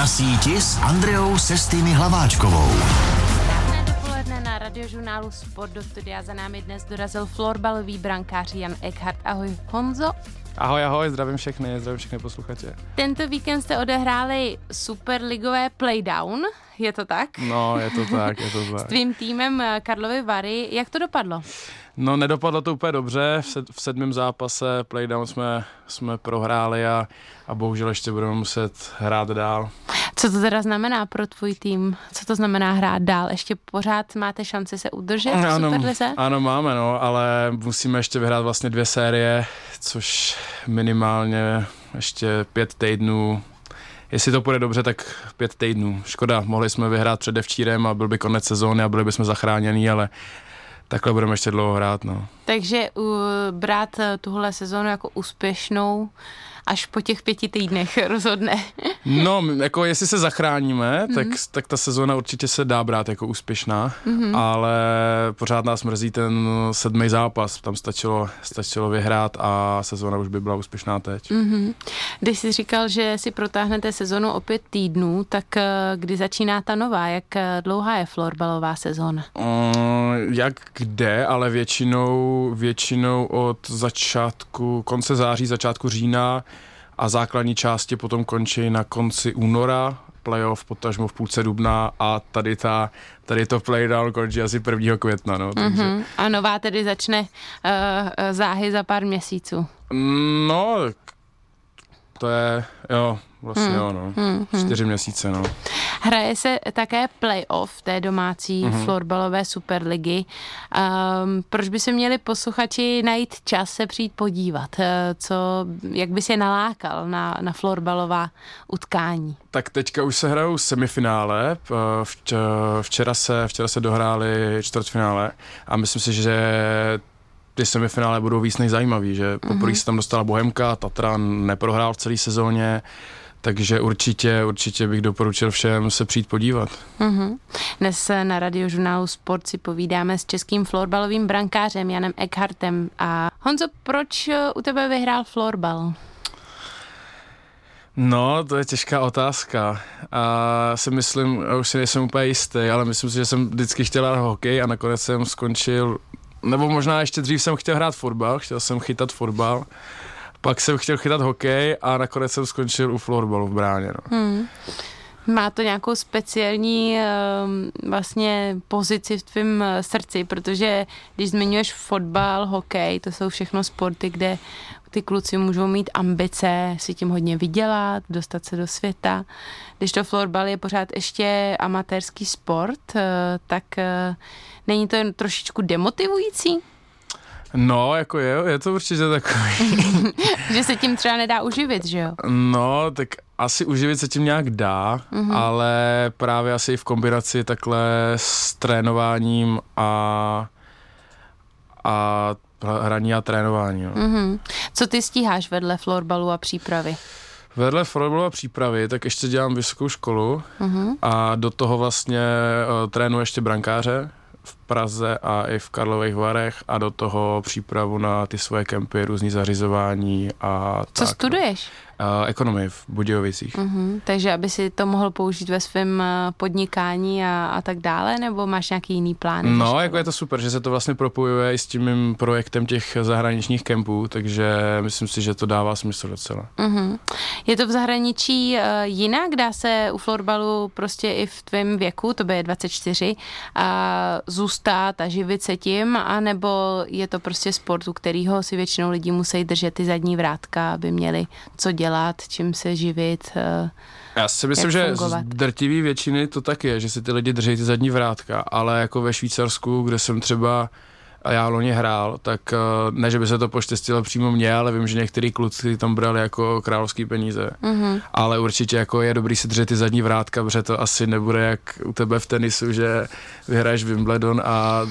Na síti s Andreou Sestými Hlaváčkovou. Dopoledne na radiožurnálu Sport do studia za námi dnes dorazil florbalový brankář Jan Eckhart. Ahoj Honzo. Ahoj, ahoj, zdravím všechny, zdravím všechny posluchače. Tento víkend jste odehráli superligové playdown, je to tak? No, je to tak, je to tak. S tvým týmem eh, Karlovy Vary, jak to dopadlo? No, nedopadlo to úplně dobře, v, sed, v sedmém zápase playdown jsme, jsme prohráli a, a bohužel ještě budeme muset hrát dál. Co to teda znamená pro tvůj tým? Co to znamená hrát dál? Ještě pořád máte šanci se udržet v ano, Superlize? ano, máme, no, ale musíme ještě vyhrát vlastně dvě série, což minimálně ještě pět týdnů Jestli to půjde dobře, tak pět týdnů. Škoda, mohli jsme vyhrát předevčírem a byl by konec sezóny a byli bychom zachráněni, ale takhle budeme ještě dlouho hrát. No. Takže uh, brát uh, tuhle sezónu jako úspěšnou až po těch pěti týdnech rozhodne. No, jako jestli se zachráníme, mm-hmm. tak, tak ta sezóna určitě se dá brát jako úspěšná, mm-hmm. ale pořád nás mrzí ten sedmý zápas. Tam stačilo, stačilo vyhrát a sezóna už by byla úspěšná teď. Mm-hmm. Když jsi říkal, že si protáhnete sezónu o pět týdnů, tak eh, kdy začíná ta nová? Jak eh, dlouhá je florbalová sezóna? Um, jak kde, ale většinou, většinou od začátku, konce září, začátku října a základní části potom končí na konci února, playoff potažmo v půlce dubna a tady, ta, tady to playdown končí asi 1. května. No, takže. Mm-hmm. A nová tedy začne uh, záhy za pár měsíců. No, to je, jo, vlastně hmm. jo, no. Hmm, hmm. Čtyři měsíce, no. Hraje se také playoff té domácí mm-hmm. florbalové superligy. Um, proč by se měli posluchači najít čas se přijít podívat? Uh, co, jak by se nalákal na, na florbalová utkání? Tak teďka už se hrajou semifinále. Včera se, včera se dohráli čtvrtfinále a myslím si, že ty semifinále budou víc nejzajímavý, že poprvé mm-hmm. se tam dostala Bohemka, Tatran neprohrál v celé sezóně, takže určitě, určitě bych doporučil všem se přijít podívat. Mm-hmm. Dnes na radiožurnálu Sport si povídáme s českým florbalovým brankářem Janem Eckhartem. A Honzo, proč eh, u tebe vyhrál florbal? No, to je těžká otázka. A si myslím, už si nejsem úplně jistý, ale myslím si, že jsem vždycky chtěl hrát hokej a nakonec jsem skončil, nebo možná ještě dřív jsem chtěl hrát fotbal, chtěl jsem chytat fotbal pak jsem chtěl chytat hokej a nakonec jsem skončil u florbalu v bráně. No. Hmm. Má to nějakou speciální ehm, vlastně pozici v tvém eh, srdci, protože když zmiňuješ fotbal, hokej, to jsou všechno sporty, kde ty kluci můžou mít ambice si tím hodně vydělat, dostat se do světa. Když to florbal je pořád ještě amatérský sport, eh, tak eh, není to jen trošičku demotivující? No, jako je, je to určitě takový. že se tím třeba nedá uživit, že jo? No, tak asi uživit se tím nějak dá, mm-hmm. ale právě asi v kombinaci takhle s trénováním a, a hraní a trénování. Mm-hmm. Co ty stíháš vedle florbalu a přípravy? Vedle florbalu a přípravy, tak ještě dělám vysokou školu mm-hmm. a do toho vlastně uh, trénuji ještě brankáře, v Praze a i v Karlových Varech a do toho přípravu na ty svoje kempy, různý zařizování a Co tak. studuješ? Uh, ekonomii v Budějovicích. Uh-huh. Takže aby si to mohl použít ve svém eh, podnikání a, a tak dále, nebo máš nějaký jiný plán? No, jako je to super, že se to vlastně propojuje i s tím mým projektem těch zahraničních kempů, takže myslím si, že to dává smysl docela. Uh-huh. Je to v zahraničí uh, jinak? Dá se u florbalu prostě i v tvém věku, to je 24, a zůstat a živit se tím, anebo je to prostě sport, u kterého si většinou lidi musí držet ty zadní vrátka, aby měli co dělat dělat, čím se živit. Eh, Já si myslím, že z drtivý většiny to tak je, že si ty lidi drží ty zadní vrátka, ale jako ve Švýcarsku, kde jsem třeba a já loni hrál, tak eh, ne, že by se to poštěstilo přímo mně, ale vím, že některý kluci tam brali jako královský peníze. Mm-hmm. Ale určitě jako je dobrý si držet ty zadní vrátka, protože to asi nebude jak u tebe v tenisu, že vyhraješ Wimbledon a,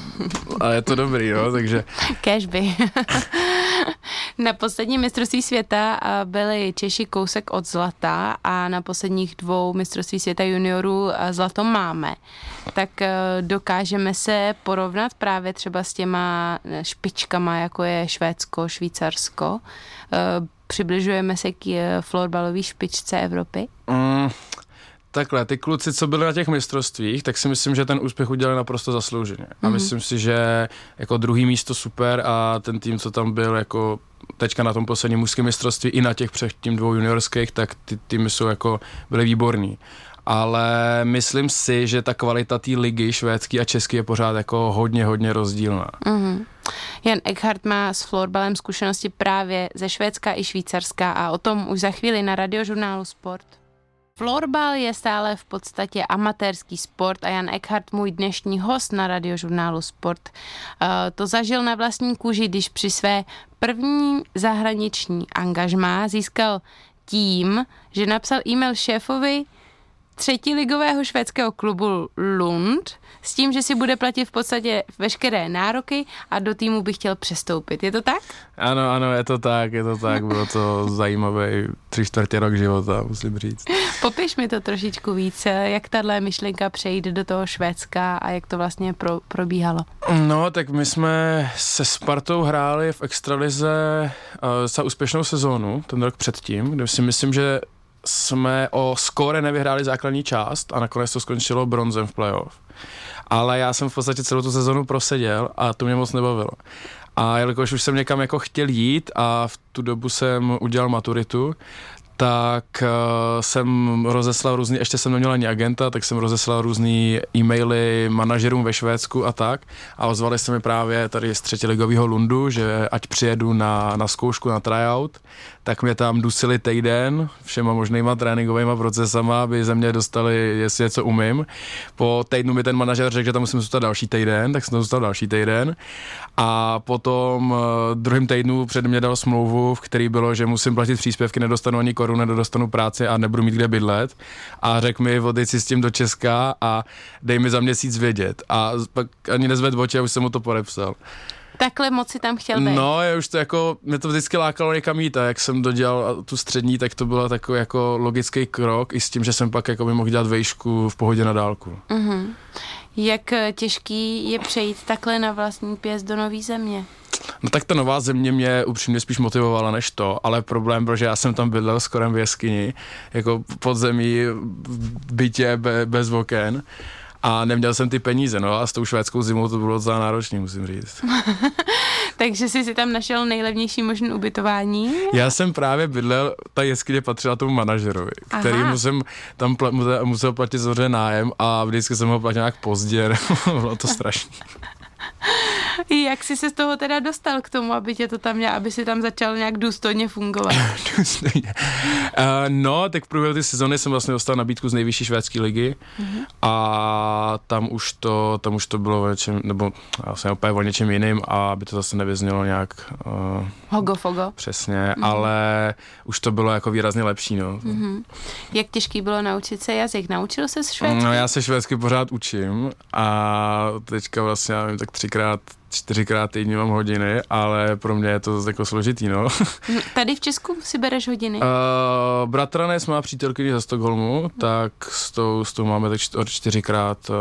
a je to dobrý, no, takže... Cashby. na poslední mistrovství světa byli Češi kousek od zlata a na posledních dvou mistrovství světa juniorů zlato máme. Tak e, dokážeme se porovnat právě třeba s těma špičkama, jako je Švédsko, Švýcarsko. Přibližujeme se k florbalové špičce Evropy? Mm, takhle, ty kluci, co byli na těch mistrovstvích, tak si myslím, že ten úspěch udělali naprosto zaslouženě. A mm-hmm. myslím si, že jako druhý místo super a ten tým, co tam byl jako teďka na tom posledním mužském mistrovství i na těch předtím dvou juniorských, tak ty týmy jsou jako byly výborný ale myslím si, že ta kvalita té ligy švédský a český je pořád jako hodně, hodně rozdílná. Mm-hmm. Jan Eckhart má s florbalem zkušenosti právě ze Švédska i Švýcarska a o tom už za chvíli na radiožurnálu Sport. Florbal je stále v podstatě amatérský sport a Jan Eckhart, můj dnešní host na radiožurnálu Sport, uh, to zažil na vlastní kůži, když při své první zahraniční angažmá získal tím, že napsal e-mail šéfovi třetiligového švédského klubu Lund s tím, že si bude platit v podstatě veškeré nároky a do týmu by chtěl přestoupit. Je to tak? Ano, ano, je to tak, je to tak. Bylo to zajímavé tři čtvrtě rok života, musím říct. Popiš mi to trošičku víc, jak tahle myšlenka přejít do toho Švédska a jak to vlastně pro, probíhalo. No, tak my jsme se Spartou hráli v extralize uh, za úspěšnou sezónu, ten rok předtím, kde si myslím, že jsme o skóre nevyhráli základní část a nakonec to skončilo bronzem v playoff. Ale já jsem v podstatě celou tu sezonu proseděl a to mě moc nebavilo. A jelikož už jsem někam jako chtěl jít a v tu dobu jsem udělal maturitu, tak uh, jsem rozeslal různý, ještě jsem neměl ani agenta, tak jsem rozeslal různý e-maily manažerům ve Švédsku a tak a ozvali se mi právě tady z třetiligového Lundu, že ať přijedu na, na zkoušku, na tryout, tak mě tam dusili týden všema možnýma tréninkovými procesama, aby ze mě dostali, jestli něco umím. Po týdnu mi ten manažer řekl, že tam musím zůstat další týden, tak jsem tam zůstal další týden. A potom uh, druhým týdnu před mě dal smlouvu, v který bylo, že musím platit příspěvky, nedostanu ani korunu, nedostanu práci a nebudu mít kde bydlet. A řekl mi, odejď si s tím do Česka a dej mi za měsíc vědět. A pak ani nezved oči už jsem mu to podepsal. Takhle moc si tam chtěl být. No, je už to jako, mě to vždycky lákalo někam jít a jak jsem dodělal tu střední, tak to byl takový jako logický krok i s tím, že jsem pak jako by mohl dělat vejšku v pohodě na dálku. Uh-huh. Jak eh, těžký je přejít takhle na vlastní pěst do nové země? No tak ta nová země mě upřímně spíš motivovala než to, ale problém byl, že já jsem tam bydlel skoro v jeskyni, jako pod zemí, v bytě be, bez oken a neměl jsem ty peníze, no a s tou švédskou zimou to bylo docela náročné, musím říct. Takže jsi si tam našel nejlevnější možné ubytování? Já jsem právě bydlel, ta jeskyně patřila tomu manažerovi, který jsem tam pl- musel, platit zhoře nájem a vždycky jsem ho platil nějak pozdě, bylo to strašné. Jak jsi se z toho teda dostal k tomu, aby tě to tam měl, aby si tam začal nějak důstojně fungovat? důstojně. Uh, no, tak v průběhu ty sezóny jsem vlastně dostal nabídku z nejvyšší švédské ligy uh-huh. a tam už to, tam už to bylo o něčem, nebo vlastně úplně o něčem jiným a aby to zase nevyznělo nějak... Uh, Hogo fogo. Přesně, uh-huh. ale už to bylo jako výrazně lepší, no. Uh-huh. Jak těžký bylo naučit se jazyk? Naučil se švédsky? No já se švédsky pořád učím a teďka vlastně, já vím, tak třikrát čtyřikrát týdně mám hodiny, ale pro mě je to jako složitý, no. Tady v Česku si bereš hodiny? Uh, bratranec má přítelkyni ze Stockholmu, tak s tou, s tou máme tak čtyřikrát uh,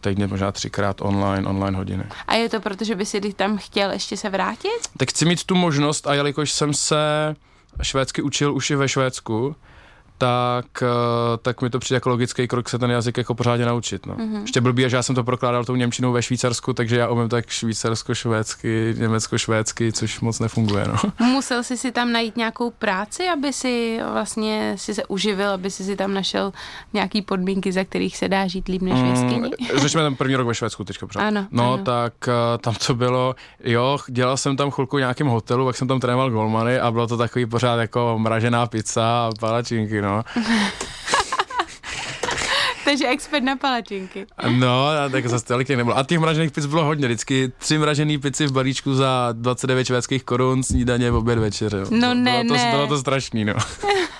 týdně, možná třikrát online, online hodiny. A je to proto, že by si tam chtěl ještě se vrátit? Tak chci mít tu možnost a jelikož jsem se švédsky učil už i ve Švédsku, tak, eh, tak mi to přijde jako logický krok se ten jazyk jako pořádně naučit. No. Mm-hmm. Ještě blbý, že já jsem to prokládal tou Němčinou ve Švýcarsku, takže já umím tak švýcarsko-švédsky, německo-švédsky, což moc nefunguje. No. Musel jsi si tam najít nějakou práci, aby si vlastně si se uživil, aby si si tam našel nějaký podmínky, za kterých se dá žít líp než v jeskyni? Mm, řešíme ten první rok ve Švédsku teďka pořád. Ano, no, ano. tak uh, tam to bylo, jo, dělal jsem tam chvilku v nějakém hotelu, pak jsem tam trénoval golmany a bylo to takový pořád jako mražená pizza a palačinky, no. Takže expert na palačinky. No, tak zase tolik nebylo. A těch mražených pic bylo hodně. Vždycky tři mražený pici v balíčku za 29 švédských korun, snídaně, oběd, večeře. No ne, bylo to, ne. Bylo to strašný, no.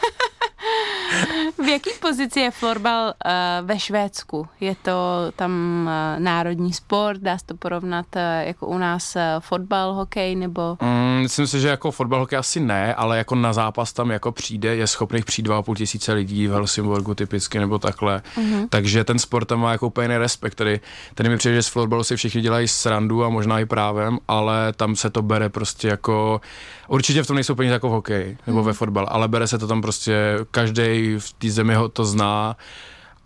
v jaký pozici je florbal uh, ve Švédsku? Je to tam uh, národní sport, dá se to porovnat uh, jako u nás uh, fotbal, hokej nebo? Mm, myslím si, že jako fotbal, hokej asi ne, ale jako na zápas tam jako přijde, je schopných přijít 2,5 tisíce lidí v Helsingborgu typicky nebo takhle. Mm-hmm. Takže ten sport tam má jako úplně respekt. Tady, tady mi přijde, že z florbalu si všichni dělají srandu a možná i právem, ale tam se to bere prostě jako Určitě v tom nejsou peníze jako v hokeji nebo mm. ve fotbal, ale bere se to tam prostě, každý v té zemi ho to zná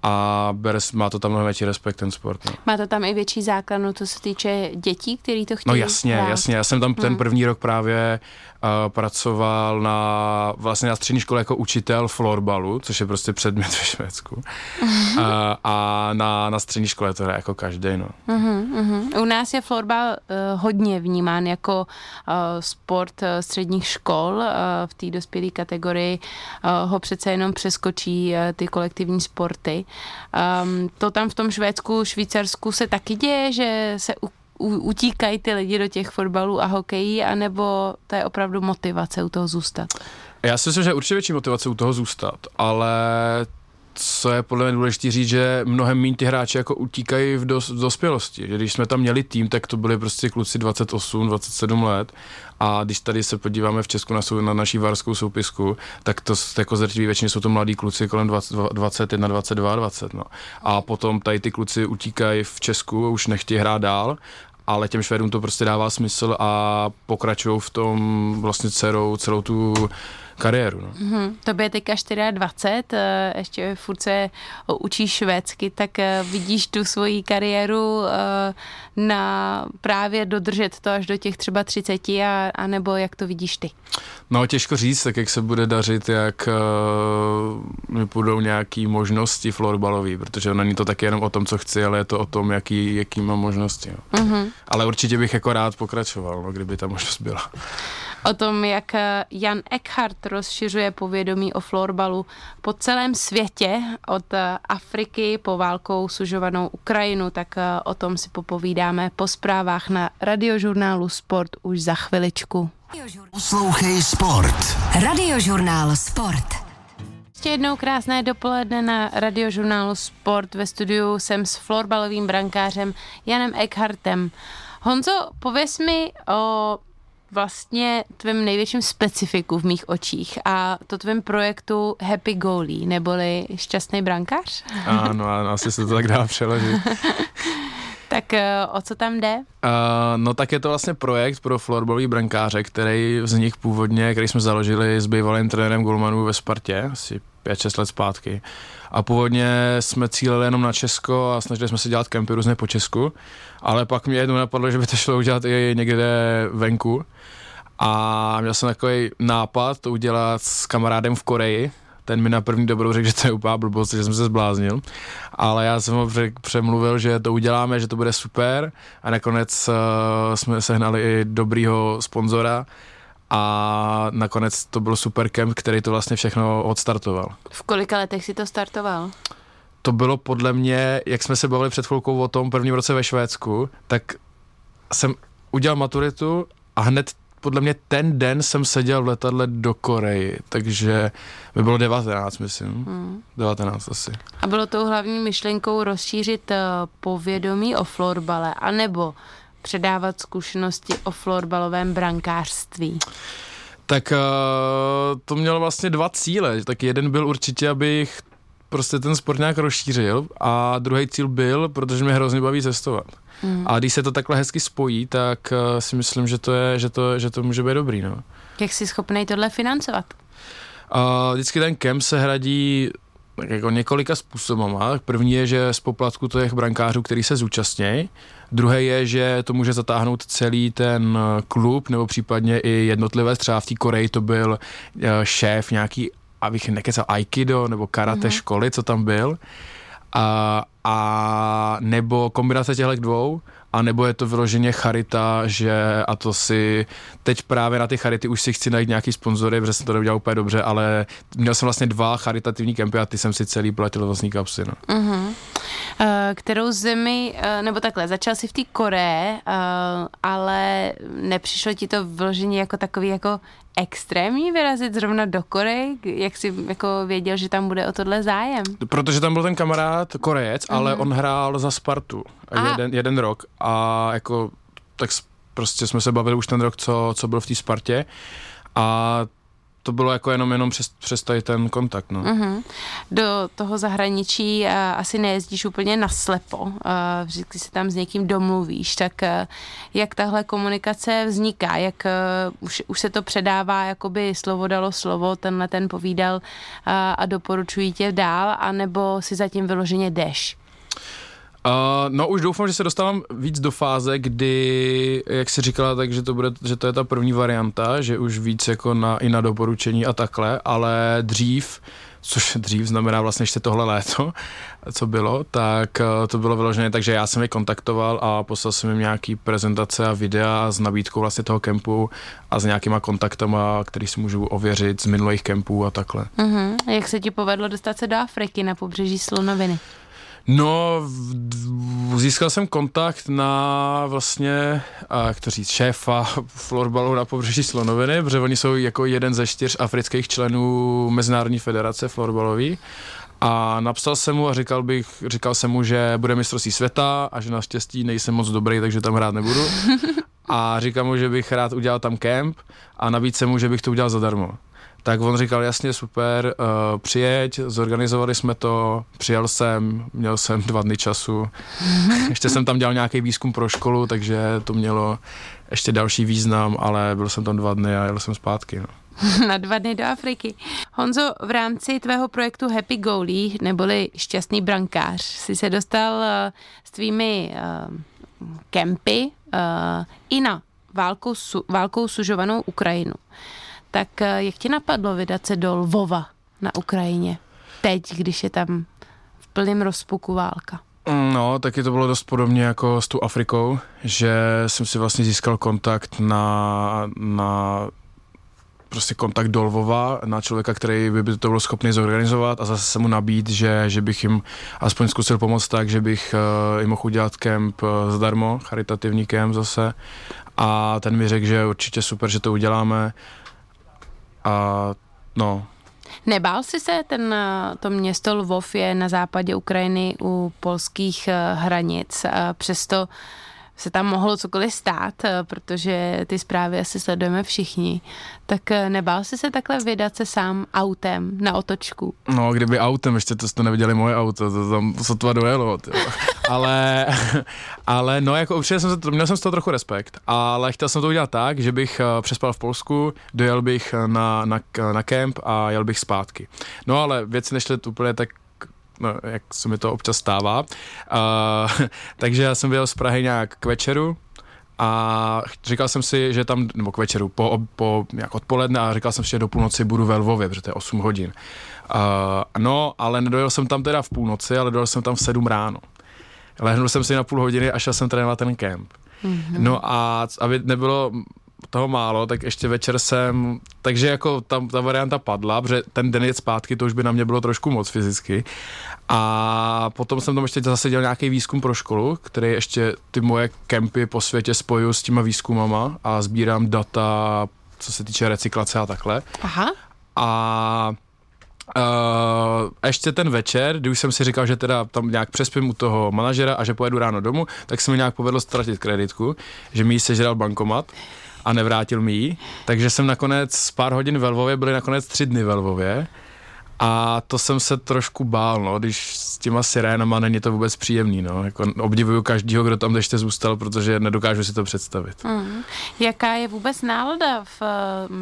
a bere, má to tam mnohem větší respekt ten sport. No. Má to tam i větší základnu, co se týče dětí, který to chtějí No jasně, hrát. jasně, já jsem tam ten hmm. první rok právě uh, pracoval na vlastně na střední škole jako učitel florbalu, což je prostě předmět ve Švédsku. uh, a na, na střední škole to je jako každý, no. Uh-huh, uh-huh. U nás je florbal uh, hodně vnímán jako uh, sport uh, středních škol. Uh, v té dospělé kategorii uh, ho přece jenom přeskočí uh, ty kolektivní sporty. Um, to tam v tom Švédsku, Švýcarsku se taky děje, že se u, u, utíkají ty lidi do těch fotbalů a hokejí, anebo to je opravdu motivace u toho zůstat? Já si myslím, že je určitě větší motivace u toho zůstat, ale co je podle mě důležité říct, že mnohem méně ty hráči jako utíkají v, dos, v dospělosti. Že když jsme tam měli tým, tak to byli prostě kluci 28, 27 let a když tady se podíváme v Česku na, sou, na naší varskou soupisku, tak to jako zrtiví většině jsou to mladí kluci kolem 20, 21, 22, 20. No. A potom tady ty kluci utíkají v Česku, už nechtějí hrát dál ale těm Švédům to prostě dává smysl a pokračují v tom vlastně celou, celou tu kariéru. No. Mm-hmm. To je teďka 24, eh, ještě furt se učíš švédsky, tak eh, vidíš tu svoji kariéru eh, na právě dodržet to až do těch třeba 30 a, a nebo jak to vidíš ty? No těžko říct, tak jak se bude dařit, jak mi půjdou nějaký možnosti florbalový, protože není to taky jenom o tom, co chci, ale je to o tom, jaký, jaký mám možnosti. Jo. Mm-hmm. Ale určitě bych jako rád pokračoval, no, kdyby ta možnost byla o tom, jak eh, Jan Eckhart rozšiřuje povědomí o florbalu po celém světě, od eh, Afriky po válkou sužovanou Ukrajinu, tak eh, o tom si popovídáme po zprávách na radiožurnálu Sport už za chviličku. Poslouchej Sport. Radiožurnál Sport. Ještě jednou krásné dopoledne na radiožurnálu Sport. Ve studiu jsem s florbalovým brankářem Janem Eckhartem. Honzo, pověs mi o vlastně tvém největším specifiku v mých očích a to tvém projektu Happy Goalie, neboli šťastný brankář? Ano, ano asi se to tak dá přeložit. tak eh, o co tam jde? Uh, no tak je to vlastně projekt pro florbalový brankáře, který vznik původně, který jsme založili s bývalým trenérem Golmanů ve Spartě, asi 5-6 let zpátky. A původně jsme cílili jenom na Česko a snažili jsme se dělat kempy různě po Česku, ale pak mě jednou napadlo, že by to šlo udělat i někde venku. A měl jsem takový nápad to udělat s kamarádem v Koreji, ten mi na první dobrou řekl, že to je úplná blbost, že jsem se zbláznil, ale já jsem ho přemluvil, že to uděláme, že to bude super. A nakonec uh, jsme sehnali i dobrýho sponzora a nakonec to byl super kemp, který to vlastně všechno odstartoval. V kolika letech si to startoval? To bylo podle mě, jak jsme se bavili před chvilkou o tom prvním roce ve Švédsku, tak jsem udělal maturitu a hned podle mě ten den jsem seděl v letadle do Koreji, takže by bylo 19, myslím. Hmm. 19 asi. A bylo tou hlavní myšlenkou rozšířit uh, povědomí o florbale, anebo předávat zkušenosti o florbalovém brankářství? Tak uh, to mělo vlastně dva cíle. Tak jeden byl určitě, abych prostě ten sport nějak rozšířil a druhý cíl byl, protože mě hrozně baví cestovat. Mm. A když se to takhle hezky spojí, tak uh, si myslím, že to, je, že, to, že to může být dobrý. No. Jak jsi schopný tohle financovat? Uh, vždycky ten kemp se hradí tak jako několika způsobama. První je, že z poplatku těch brankářů, který se zúčastní. Druhý je, že to může zatáhnout celý ten eh, klub, nebo případně i jednotlivé. Třeba v té Koreji to byl šéf nějaký, abych nekecal, aikido nebo karate mm-hmm. školy, co tam byl a, a nebo kombinace těchto dvou, a nebo je to vyloženě charita, že a to si teď právě na ty charity už si chci najít nějaký sponzory, protože jsem to neudělal úplně dobře, ale měl jsem vlastně dva charitativní kempy a ty jsem si celý platil vlastní kapsy. No. Uh-huh. Uh, kterou zemi, uh, nebo takhle, začal si v té Koreji, uh, ale nepřišlo ti to vyloženě jako takový jako extrémní vyrazit zrovna do Koreji? Jak jsi jako věděl, že tam bude o tohle zájem? Protože tam byl ten kamarád Korejec, uh-huh. ale on hrál za Spartu jeden, jeden rok a jako tak prostě jsme se bavili už ten rok, co, co byl v té Spartě a to bylo jako jenom, jenom přes, přes tady ten kontakt. No. Uh-huh. Do toho zahraničí uh, asi nejezdíš úplně naslepo, uh, vždycky se tam s někým domluvíš, tak uh, jak tahle komunikace vzniká, jak uh, už, už se to předává, jakoby slovo dalo slovo, tenhle ten povídal uh, a doporučují tě dál, anebo si zatím vyloženě jdeš? Uh, no už doufám, že se dostávám víc do fáze, kdy, jak jsi říkala, tak, že to, bude, že to je ta první varianta, že už víc jako na, i na doporučení a takhle, ale dřív, což dřív znamená vlastně ještě tohle léto, co bylo, tak uh, to bylo vyložené, takže já jsem je kontaktoval a poslal jsem jim nějaký prezentace a videa s nabídkou vlastně toho kempu a s nějakýma kontaktama, který si můžu ověřit z minulých kempů a takhle. Uh-huh. Jak se ti povedlo dostat se do Afriky na pobřeží Slonoviny? No, získal jsem kontakt na vlastně, jak to říct, šéfa florbalu na pobřeží Slonoviny, protože oni jsou jako jeden ze čtyř afrických členů Mezinárodní federace florbalový. A napsal jsem mu a říkal, bych, říkal jsem mu, že bude mistrovství světa a že naštěstí nejsem moc dobrý, takže tam hrát nebudu. A říkal mu, že bych rád udělal tam kemp a navíc jsem mu, že bych to udělal zadarmo. Tak on říkal, jasně, super, uh, přijeď, zorganizovali jsme to, přijel jsem, měl jsem dva dny času, ještě jsem tam dělal nějaký výzkum pro školu, takže to mělo ještě další význam, ale byl jsem tam dva dny a jel jsem zpátky. No. na dva dny do Afriky. Honzo, v rámci tvého projektu Happy Goalie, neboli Šťastný brankář, si se dostal uh, s tvými uh, kempy uh, i na válkou, su, válkou sužovanou Ukrajinu. Tak eh, jak ti napadlo vydat se do Lvova na Ukrajině? Teď, když je tam v plném rozpuku válka. No, taky to bylo dost podobně jako s tou Afrikou, že jsem si vlastně získal kontakt na, na prostě kontakt do Lvova na člověka, který by, by to byl schopný zorganizovat a zase se mu nabít, že, že bych jim aspoň zkusil pomoct tak, že bych uh, jim mohl udělat kemp uh, zdarmo, charitativní kemp zase a ten mi řekl, že určitě super, že to uděláme a no. Nebál jsi se, ten, to město Lvov je na západě Ukrajiny u polských eh, hranic, přesto se tam mohlo cokoliv stát, eh, protože ty zprávy asi sledujeme všichni. Tak eh, nebál jsi se takhle vydat se sám autem na otočku? No, kdyby autem, ještě to jste neviděli moje auto, to tam sotva dojelo. ale, ale no, jako určitě jsem se, měl jsem z toho trochu respekt, ale chtěl jsem to udělat tak, že bych eh, přespal v Polsku, dojel bych na, na, na kemp a jel bych zpátky. No ale věci nešly úplně tak jak se mi to občas stává. Uh, takže já jsem byl z Prahy nějak k večeru, a říkal jsem si, že tam, nebo k večeru, po, po nějak odpoledne a říkal jsem si, že do půlnoci budu ve Lvově, protože to je 8 hodin. Uh, no, ale nedojel jsem tam teda v půlnoci, ale dojel jsem tam v 7 ráno. Lehnul jsem si na půl hodiny a šel jsem trénovat ten kemp. Mm-hmm. No a aby nebylo toho málo, tak ještě večer jsem, takže jako tam ta varianta padla, protože ten den je zpátky, to už by na mě bylo trošku moc fyzicky. A potom jsem tam ještě zase dělal nějaký výzkum pro školu, který ještě ty moje kempy po světě spojuju s těma výzkumama a sbírám data, co se týče recyklace a takhle. Aha. A Uh, ještě ten večer, kdy už jsem si říkal, že teda tam nějak přespím u toho manažera a že pojedu ráno domů, tak se mi nějak povedlo ztratit kreditku, že mi ji sežral bankomat a nevrátil mi ji. Takže jsem nakonec pár hodin ve Lvově, byly nakonec tři dny ve Lvově a to jsem se trošku bál, no, když s těma sirénama není to vůbec příjemný, no. Jako obdivuju každýho, kdo tam ještě zůstal, protože nedokážu si to představit. Mm. Jaká je vůbec nálada v,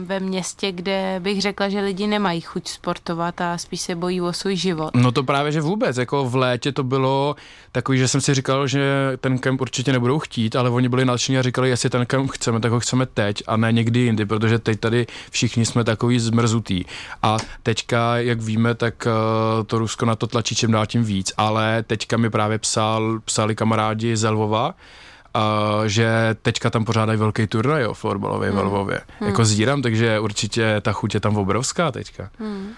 ve městě, kde bych řekla, že lidi nemají chuť sportovat a spíš se bojí o svůj život? No to právě, že vůbec, jako v létě to bylo takový, že jsem si říkal, že ten kemp určitě nebudou chtít, ale oni byli nadšení a říkali, jestli ten kemp chceme, tak ho chceme teď a ne někdy jindy, protože teď tady všichni jsme takový zmrzutý. A teďka, jak víme, tak uh, to Rusko na to tlačí čím dál tím víc, ale teďka mi právě psal, psali kamarádi z Lvova, uh, že teďka tam pořádají velký turnaj o florbalově hmm. ve Lvově. Hmm. Jako zdírám, takže určitě ta chuť je tam obrovská teďka. Hmm.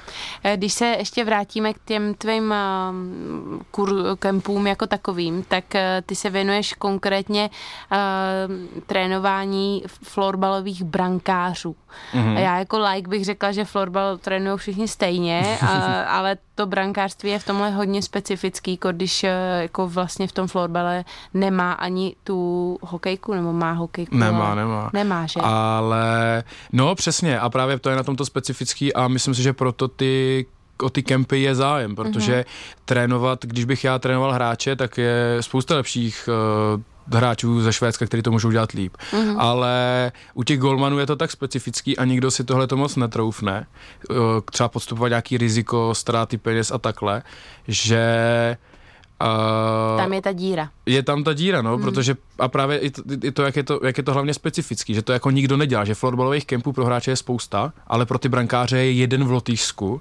Eh, když se ještě vrátíme k těm tvým uh, kur, kempům jako takovým, tak uh, ty se věnuješ konkrétně uh, trénování florbalových brankářů. Hmm. A já jako like bych řekla, že florbal trénují všichni stejně, uh, ale to brankářství je v tomhle hodně specifický, jako když eh, jako vlastně v tom florbale nemá ani tu hokejku, nebo má hokejku? Nemá, nemá. Nemá, že? Ale, no přesně, a právě to je na tomto specifický a myslím si, že proto ty o ty kempy je zájem, protože mm-hmm. trénovat, když bych já trénoval hráče, tak je spousta lepších uh, hráčů ze Švédska, kteří to můžou dělat líp. Mm-hmm. Ale u těch golmanů je to tak specifický a nikdo si tohle to moc netroufne. Uh, třeba podstupovat nějaký riziko, ztráty peněz a takhle, že Uh, tam je ta díra. Je tam ta díra, no, hmm. protože a právě i to, i to, jak, je to, jak je to hlavně specifický, že to jako nikdo nedělá, že florbalových kempů pro hráče je spousta, ale pro ty brankáře je jeden v Lotyšsku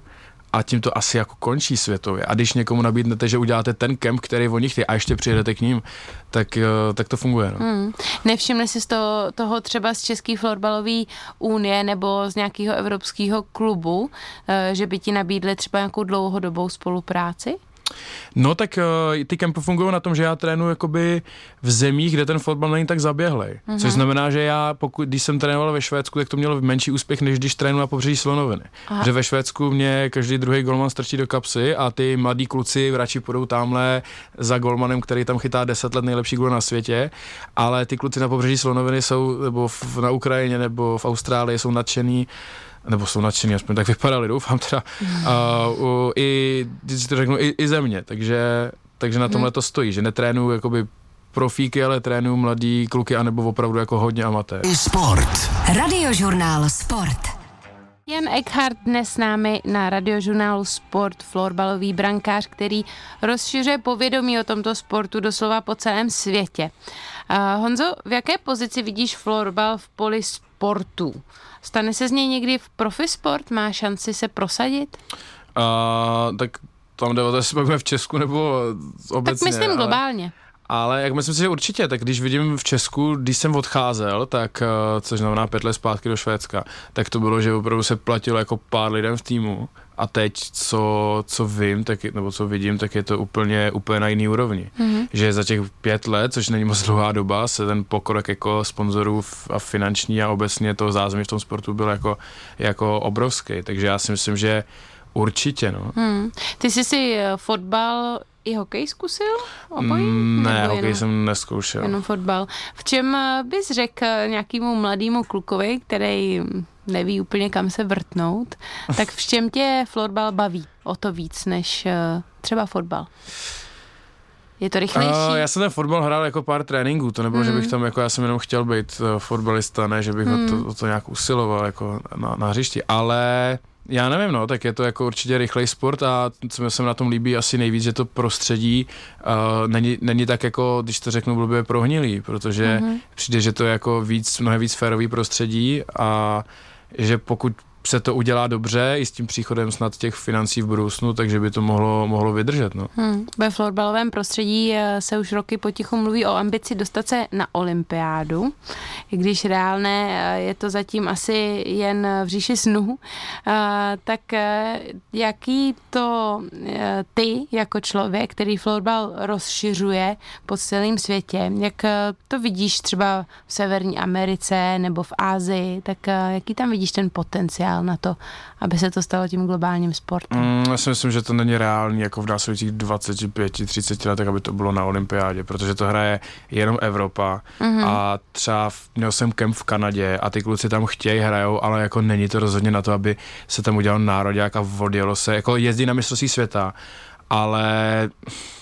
a tím to asi jako končí světově. A když někomu nabídnete, že uděláte ten kemp, který oni chtějí a ještě přijedete k ním, tak, eh, tak to funguje. No. Hmm. Nevšimli jsi z toho, toho třeba z České florbalové unie nebo z nějakého evropského klubu, eh, že by ti nabídli třeba nějakou dlouhodobou spolupráci? No tak uh, ty kempy fungují na tom, že já trénuji jakoby v zemích, kde ten fotbal není tak zaběhlej. Mm-hmm. Což znamená, že já, pokud, když jsem trénoval ve Švédsku, tak to mělo menší úspěch, než když trénuji na pobřeží Slonoviny. Aha. Že ve Švédsku mě každý druhý golman strčí do kapsy a ty mladí kluci radši půjdou tamhle za golmanem, který tam chytá 10 let nejlepší gol na světě, ale ty kluci na pobřeží Slonoviny jsou, nebo v, na Ukrajině, nebo v Austrálii jsou nadšený nebo jsou nadšený, aspoň tak vypadali, doufám teda, uh, uh, i, si to řeknu, i, i země, takže, takže na tomhle to stojí, že netrénuju jakoby profíky, ale trénuju mladý kluky, anebo opravdu jako hodně amatér. Sport. Radiožurnál Sport. Jan Eckhart dnes s námi na radiožurnálu Sport, florbalový brankář, který rozšiřuje povědomí o tomto sportu doslova po celém světě. Honzo, v jaké pozici vidíš florbal v poli sportu? Stane se z něj někdy v profisport? Má šanci se prosadit? Uh, tak tam jde o to, jestli v Česku nebo obecně. Tak myslím globálně. Ale jak myslím si, že určitě, tak když vidím v Česku, když jsem odcházel, tak, eh, což znamená pět let zpátky do Švédska, tak to bylo, že opravdu se platilo jako pár lidem v týmu a teď, co, co vím, tak, nebo co vidím, tak je to úplně, úplně na jiný úrovni. Mm-hmm. Že za těch pět let, což není moc dlouhá doba, se ten pokrok jako sponzorů a finanční a obecně toho zázemí v tom sportu byl jako, jako obrovský. Takže já si myslím, že určitě. No. Hmm. Ty jsi si eh, fotbal i hokej zkusil? Obojí? Mm, ne, Nebo hokej jenom, jsem neskoušel. Jenom fotbal. V čem eh, bys řekl nějakému mladému klukovi, který neví úplně kam se vrtnout, tak v čem tě florbal baví o to víc než uh, třeba fotbal? Je to rychlejší? Uh, já jsem ten fotbal hrál jako pár tréninků, to nebylo, mm. že bych tam, jako já jsem jenom chtěl být uh, fotbalista, ne, že bych mm. o, to, o to nějak usiloval jako na, na hřišti, ale já nevím, no, tak je to jako určitě rychlej sport a co mi se na tom líbí asi nejvíc, že to prostředí uh, není, není tak jako, když to řeknu blbě, prohnilý, protože mm-hmm. přijde, že to je jako víc, mnohem víc férový prostředí a že pokud se to udělá dobře i s tím příchodem snad těch financí v budoucnu, takže by to mohlo, mohlo vydržet. No. Hmm. Ve florbalovém prostředí eh, se už roky potichu mluví o ambici dostat se na olympiádu, i když reálné eh, je to zatím asi jen v říši snu. Eh, tak jaký to ty jako člověk, který florbal rozšiřuje po celém světě, jak to vidíš třeba v Severní Americe nebo v Ázii, tak jaký tam vidíš ten potenciál? Potenciál na to, aby se to stalo tím globálním sportem? Mm, já si myslím, že to není reálný jako v následujících 25-30 letech, aby to bylo na olympiádě, protože to hraje jenom Evropa mm-hmm. a třeba měl jsem kemp v Kanadě a ty kluci tam chtějí, hrajou, ale jako není to rozhodně na to, aby se tam udělal národák a odjelo se, jako jezdí na mistrovství světa, ale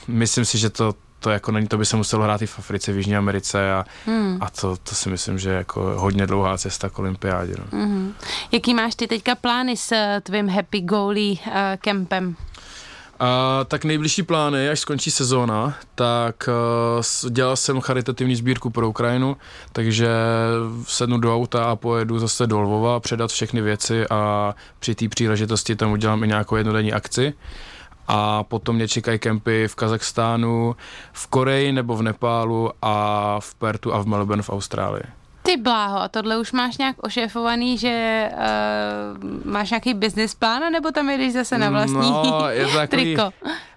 myslím si, že to to jako není, to by se muselo hrát i v Africe, v Jižní Americe a, hmm. a to, to si myslím, že je jako hodně dlouhá cesta k olympiádě. No. Hmm. Jaký máš ty teďka plány s uh, tvým Happy Goalie uh, kempem? A, tak nejbližší plány, až skončí sezóna, tak uh, dělal jsem charitativní sbírku pro Ukrajinu, takže sednu do auta a pojedu zase do Lvova, předat všechny věci a při té příležitosti tam udělám i nějakou jednodenní akci a potom mě čekají kempy v Kazachstánu, v Koreji nebo v Nepálu a v Pertu a v Melbourne v Austrálii. Ty bláho, a tohle už máš nějak ošéfovaný, že uh, máš nějaký business plán, nebo tam jdeš zase na vlastní no, je to takový, triko?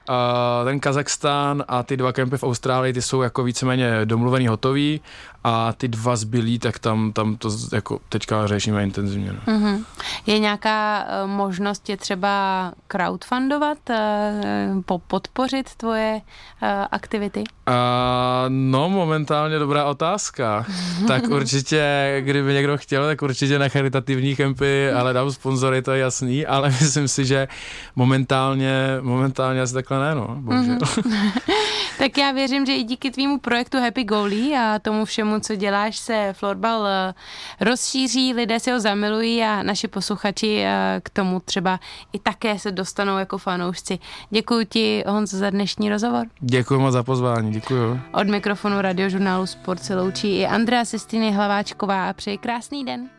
Uh, ten Kazachstán a ty dva kempy v Austrálii, ty jsou jako víceméně domluvený, hotový a ty dva zbylí, tak tam, tam to jako teďka řešíme intenzivně. No. Mm-hmm. Je nějaká uh, možnost je třeba crowdfundovat, uh, podpořit tvoje uh, aktivity? Uh, no, momentálně dobrá otázka. tak určitě, kdyby někdo chtěl, tak určitě na charitativní kempy, ale dám sponzory, to je jasný, ale myslím si, že momentálně, momentálně asi takhle ne, no, bohužel. Mm-hmm. tak já věřím, že i díky tvýmu projektu Happy Goalie a tomu všemu, co děláš, se florbal eh, rozšíří, lidé si ho zamilují a naši posluchači eh, k tomu třeba i také se dostanou jako fanoušci. Děkuji ti, Honzo, za dnešní rozhovor. Děkuji moc za pozvání, děkuji. Od mikrofonu radiožurnálu Sport se loučí i Andrea Sistiny Hlaváčková a přeji krásný den.